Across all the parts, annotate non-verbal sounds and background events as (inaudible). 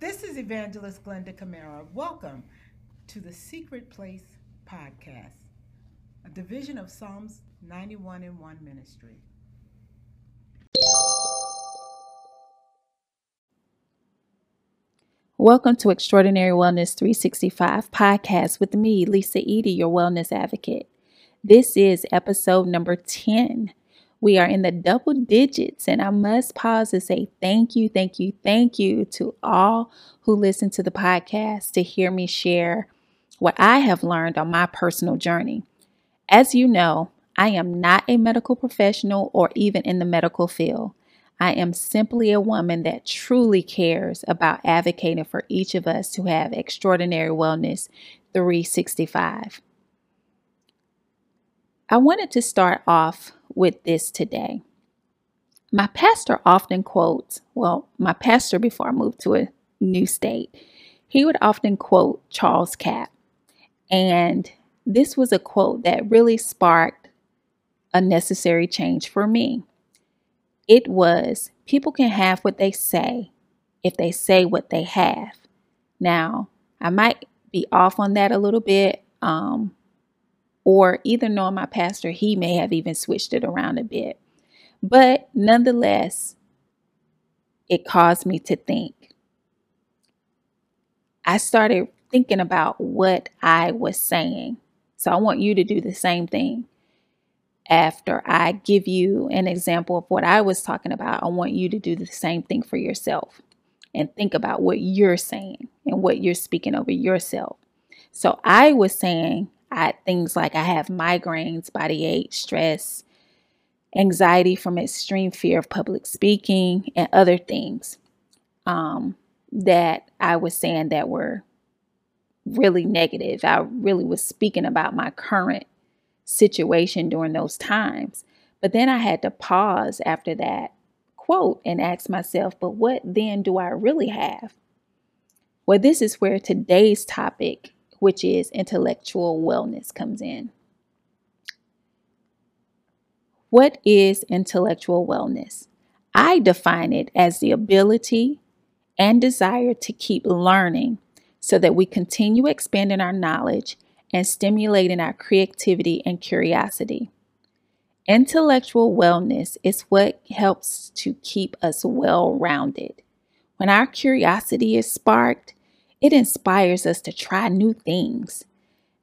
This is Evangelist Glenda Camara. Welcome to the Secret Place Podcast, a division of Psalms 91 and 1 Ministry. Welcome to Extraordinary Wellness 365 podcast with me, Lisa Eady, your wellness advocate. This is episode number 10. We are in the double digits, and I must pause to say thank you, thank you, thank you to all who listen to the podcast to hear me share what I have learned on my personal journey. As you know, I am not a medical professional or even in the medical field. I am simply a woman that truly cares about advocating for each of us to have extraordinary wellness 365. I wanted to start off with this today. My pastor often quotes, well, my pastor before I moved to a new state, he would often quote Charles Capp. And this was a quote that really sparked a necessary change for me. It was people can have what they say if they say what they have. Now, I might be off on that a little bit, um, or either knowing my pastor, he may have even switched it around a bit. But nonetheless, it caused me to think. I started thinking about what I was saying. So I want you to do the same thing after I give you an example of what I was talking about, I want you to do the same thing for yourself and think about what you're saying and what you're speaking over yourself. So I was saying I things like I have migraines, body ache, stress, anxiety from extreme fear of public speaking, and other things um, that I was saying that were really negative. I really was speaking about my current situation during those times. But then I had to pause after that quote and ask myself, but what then do I really have? Well, this is where today's topic, which is intellectual wellness, comes in. What is intellectual wellness? I define it as the ability and desire to keep learning so that we continue expanding our knowledge and stimulating our creativity and curiosity. Intellectual wellness is what helps to keep us well rounded. When our curiosity is sparked, it inspires us to try new things.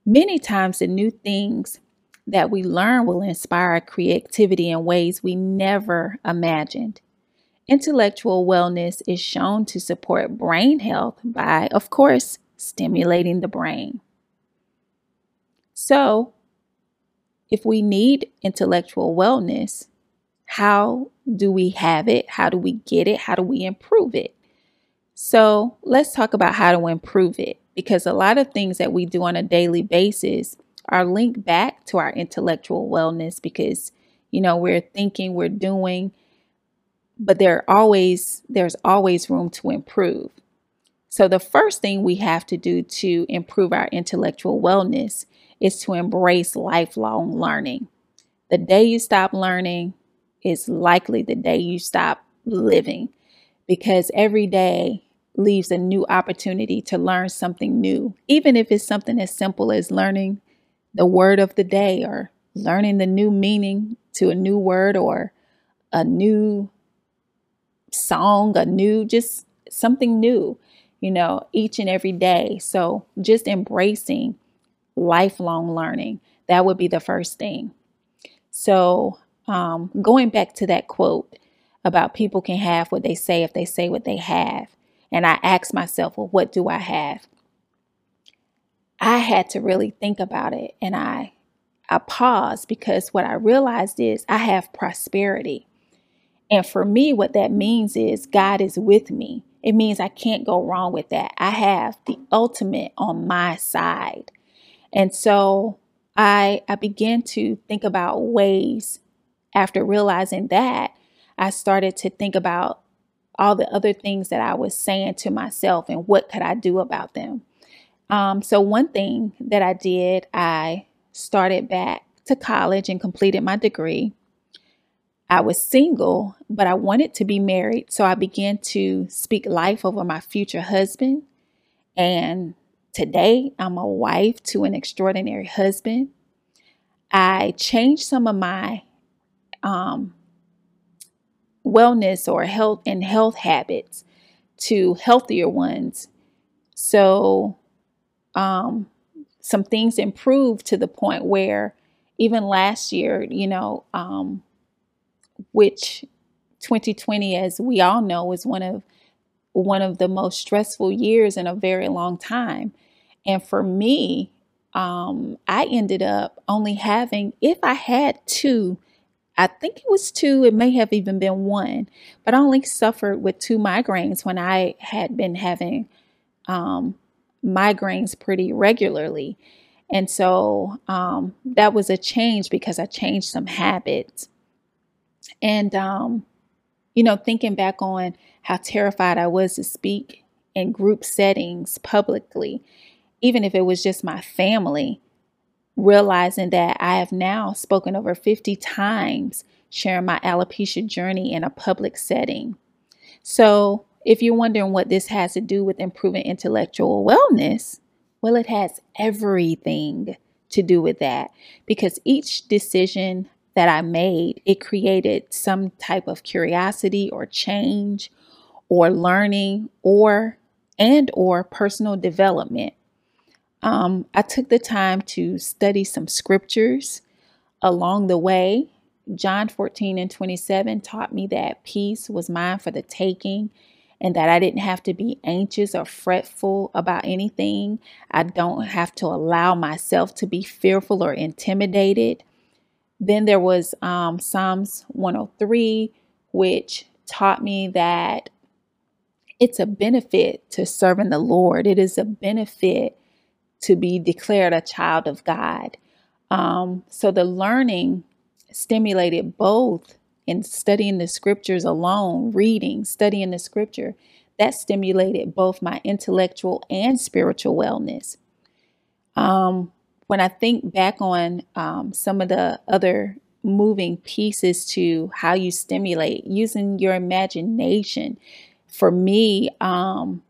Many times, the new things that we learn will inspire creativity in ways we never imagined. Intellectual wellness is shown to support brain health by, of course, stimulating the brain. So, if we need intellectual wellness, how do we have it? How do we get it? How do we improve it? So, let's talk about how to improve it because a lot of things that we do on a daily basis are linked back to our intellectual wellness because you know, we're thinking, we're doing, but there are always there's always room to improve. So the first thing we have to do to improve our intellectual wellness is to embrace lifelong learning. The day you stop learning is likely the day you stop living because every day leaves a new opportunity to learn something new, even if it's something as simple as learning the word of the day or learning the new meaning to a new word or a new song, a new, just something new, you know, each and every day. So just embracing lifelong learning. That would be the first thing. So, um, going back to that quote about people can have what they say if they say what they have. And I asked myself, well, what do I have? I had to really think about it and I I paused because what I realized is I have prosperity. And for me, what that means is God is with me. It means I can't go wrong with that. I have the ultimate on my side. And so I I began to think about ways after realizing that I started to think about all the other things that I was saying to myself and what could I do about them. Um, so one thing that I did, I started back to college and completed my degree. I was single, but I wanted to be married. So I began to speak life over my future husband. And today I'm a wife to an extraordinary husband. I changed some of my um, wellness or health and health habits to healthier ones. So, um, some things improved to the point where even last year, you know, um, which 2020, as we all know, is one of one of the most stressful years in a very long time. And for me, um, I ended up only having, if I had two, I think it was two, it may have even been one, but I only suffered with two migraines when I had been having um, migraines pretty regularly. And so um, that was a change because I changed some habits. And, um, you know, thinking back on how terrified I was to speak in group settings publicly, even if it was just my family, realizing that I have now spoken over 50 times sharing my alopecia journey in a public setting. So, if you're wondering what this has to do with improving intellectual wellness, well, it has everything to do with that because each decision that I made, it created some type of curiosity or change or learning or and or personal development. Um, I took the time to study some scriptures along the way. John 14 and 27 taught me that peace was mine for the taking and that I didn't have to be anxious or fretful about anything. I don't have to allow myself to be fearful or intimidated. Then there was um, Psalms 103, which taught me that it's a benefit to serving the Lord. It is a benefit to be declared a child of God. Um, so the learning stimulated both in studying the scriptures alone, reading, studying the scripture, that stimulated both my intellectual and spiritual wellness. Um, when I think back on um, some of the other moving pieces to how you stimulate using your imagination, for me, um,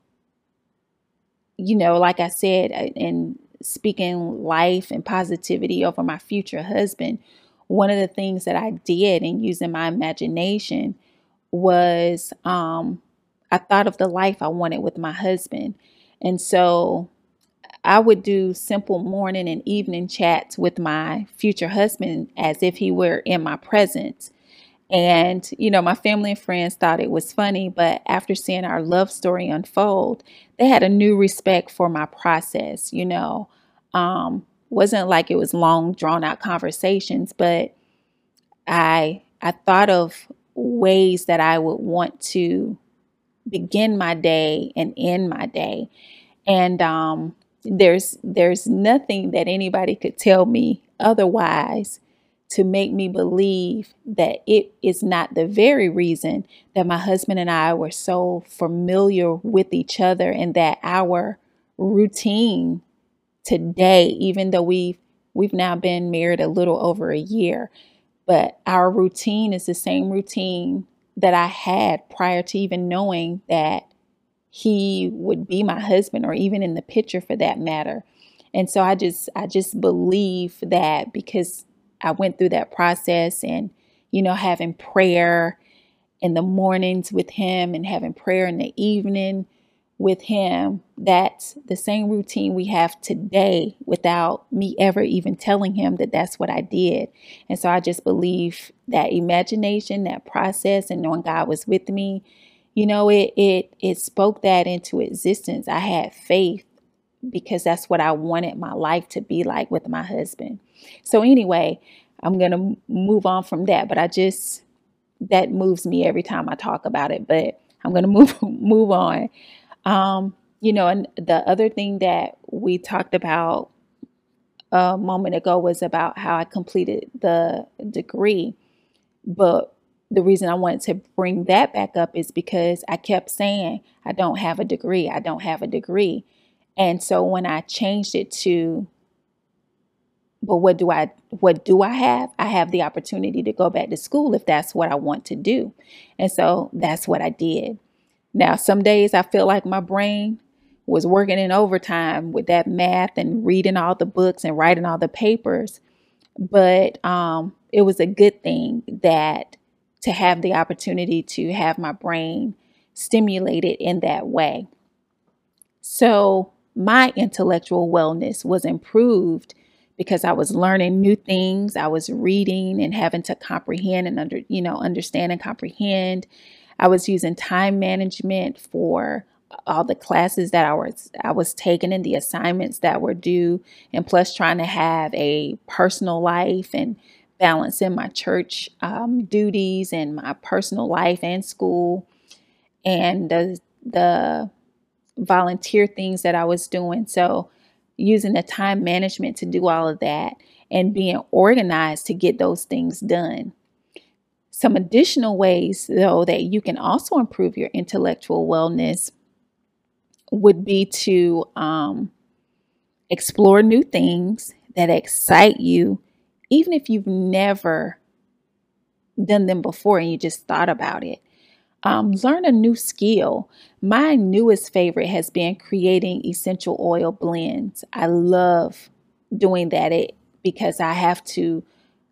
you know, like I said, in speaking life and positivity over my future husband, one of the things that I did in using my imagination was um, I thought of the life I wanted with my husband. And so I would do simple morning and evening chats with my future husband as if he were in my presence. And, you know, my family and friends thought it was funny, but after seeing our love story unfold, they had a new respect for my process, you know. Um, wasn't like it was long drawn out conversations, but I I thought of ways that I would want to begin my day and end my day. And um, there's there's nothing that anybody could tell me otherwise to make me believe that it is not the very reason that my husband and I were so familiar with each other and that our routine today, even though we've we've now been married a little over a year, but our routine is the same routine that I had prior to even knowing that he would be my husband or even in the picture for that matter. And so I just I just believe that because I went through that process and you know having prayer in the mornings with him and having prayer in the evening with him that's the same routine we have today without me ever even telling him that that's what I did. And so I just believe that imagination, that process and knowing God was with me, you know, it it it spoke that into existence. I had faith because that's what I wanted my life to be like with my husband. So anyway, I'm going to move on from that, but I just that moves me every time I talk about it, but I'm going (laughs) to move move on. Um, you know, and the other thing that we talked about a moment ago was about how I completed the degree. But the reason I wanted to bring that back up is because I kept saying, I don't have a degree, I don't have a degree. And so when I changed it to but what do I what do I have? I have the opportunity to go back to school if that's what I want to do. And so that's what I did. Now, some days I feel like my brain was working in overtime with that math and reading all the books and writing all the papers. But um, it was a good thing that to have the opportunity to have my brain stimulated in that way. So my intellectual wellness was improved because I was learning new things. I was reading and having to comprehend and under, you know, understand and comprehend. I was using time management for all the classes that I was I was taking and the assignments that were due, and plus trying to have a personal life and balance in my church um, duties and my personal life and school, and the the volunteer things that I was doing. So using the time management to do all of that and being organized to get those things done. Some additional ways, though, that you can also improve your intellectual wellness would be to um, explore new things that excite you, even if you've never done them before and you just thought about it. Um, learn a new skill. My newest favorite has been creating essential oil blends. I love doing that it, because I have to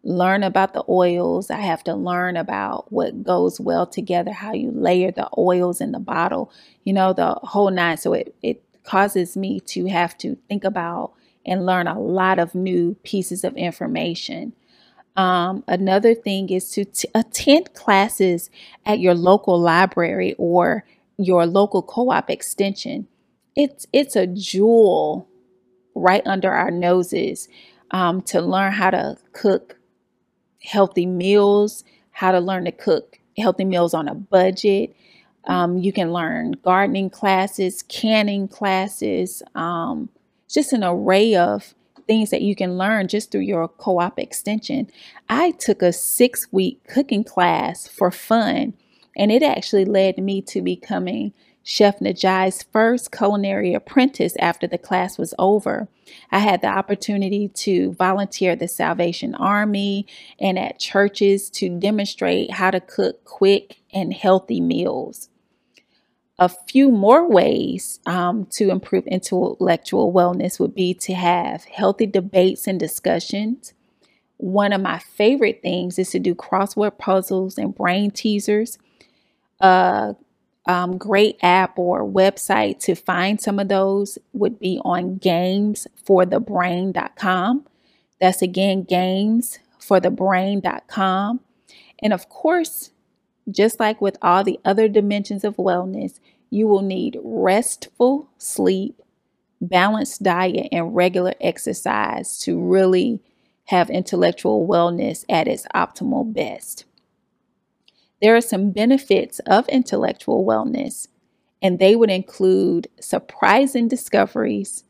learn about the oils. I have to learn about what goes well together, how you layer the oils in the bottle, you know, the whole nine. So it, it causes me to have to think about and learn a lot of new pieces of information. Um, another thing is to t- attend classes at your local library or your local co-op extension. It's it's a jewel right under our noses um, to learn how to cook healthy meals, how to learn to cook healthy meals on a budget. Um, you can learn gardening classes, canning classes, um, just an array of things that you can learn just through your co op extension. I took a six week cooking class for fun, and it actually led me to becoming Chef Najai's first culinary apprentice after the class was over. I had the opportunity to volunteer at the Salvation Army and at churches to demonstrate how to cook quick and healthy meals a few more ways um, to improve intellectual wellness would be to have healthy debates and discussions. One of my favorite things is to do crossword puzzles and brain teasers. A um, great app or website to find some of those would be on gamesforthebrain.com. That's again gamesforthebrain.com. And of course, just like with all the other dimensions of wellness, you will need restful sleep, balanced diet, and regular exercise to really have intellectual wellness at its optimal best. There are some benefits of intellectual wellness, and they would include surprising discoveries,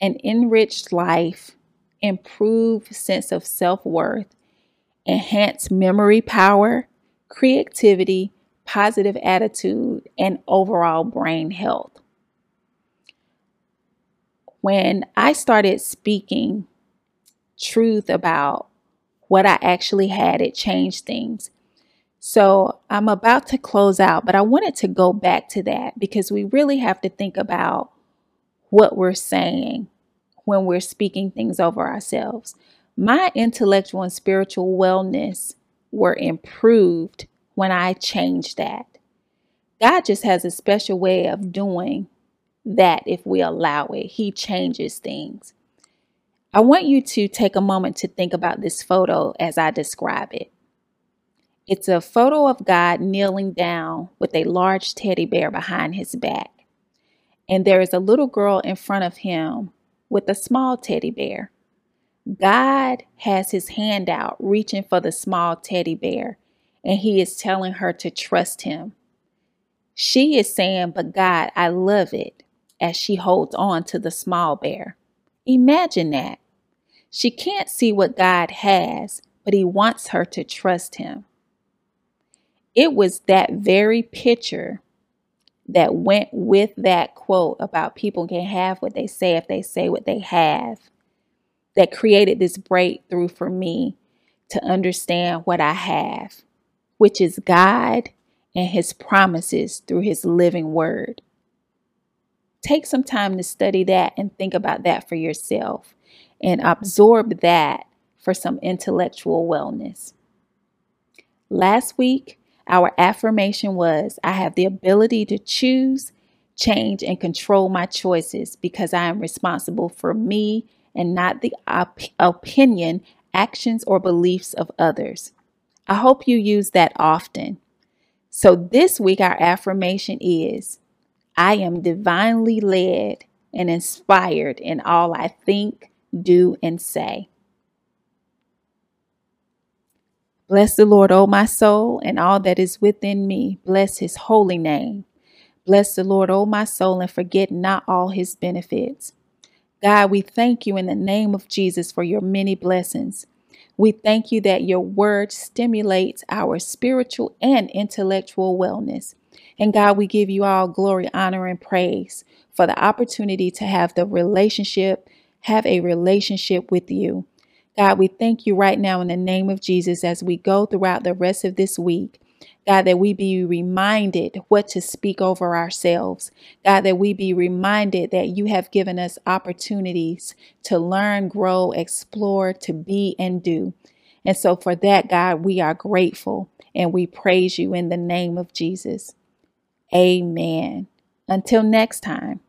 an enriched life, improved sense of self worth, enhanced memory power, creativity, positive attitude, and overall brain health. When I started speaking truth about what I actually had, it changed things. So I'm about to close out, but I wanted to go back to that because we really have to think about what we're saying when we're speaking things over ourselves. My intellectual and spiritual wellness were improved when I changed that. God just has a special way of doing that if we allow it. He changes things. I want you to take a moment to think about this photo as I describe it. It's a photo of God kneeling down with a large teddy bear behind his back. And there is a little girl in front of him with a small teddy bear. God has his hand out reaching for the small teddy bear and he is telling her to trust him. She is saying, But God, I love it, as she holds on to the small bear. Imagine that. She can't see what God has, but he wants her to trust him. It was that very picture that went with that quote about people can have what they say if they say what they have that created this breakthrough for me to understand what I have, which is God and His promises through His living word. Take some time to study that and think about that for yourself and absorb that for some intellectual wellness. Last week, our affirmation was I have the ability to choose, change, and control my choices because I am responsible for me and not the op- opinion, actions, or beliefs of others. I hope you use that often. So this week, our affirmation is I am divinely led and inspired in all I think, do, and say. Bless the Lord, O my soul, and all that is within me. Bless his holy name. Bless the Lord, O my soul, and forget not all his benefits. God, we thank you in the name of Jesus for your many blessings. We thank you that your word stimulates our spiritual and intellectual wellness. And God, we give you all glory, honor, and praise for the opportunity to have the relationship, have a relationship with you. God, we thank you right now in the name of Jesus as we go throughout the rest of this week. God, that we be reminded what to speak over ourselves. God, that we be reminded that you have given us opportunities to learn, grow, explore, to be, and do. And so for that, God, we are grateful and we praise you in the name of Jesus. Amen. Until next time.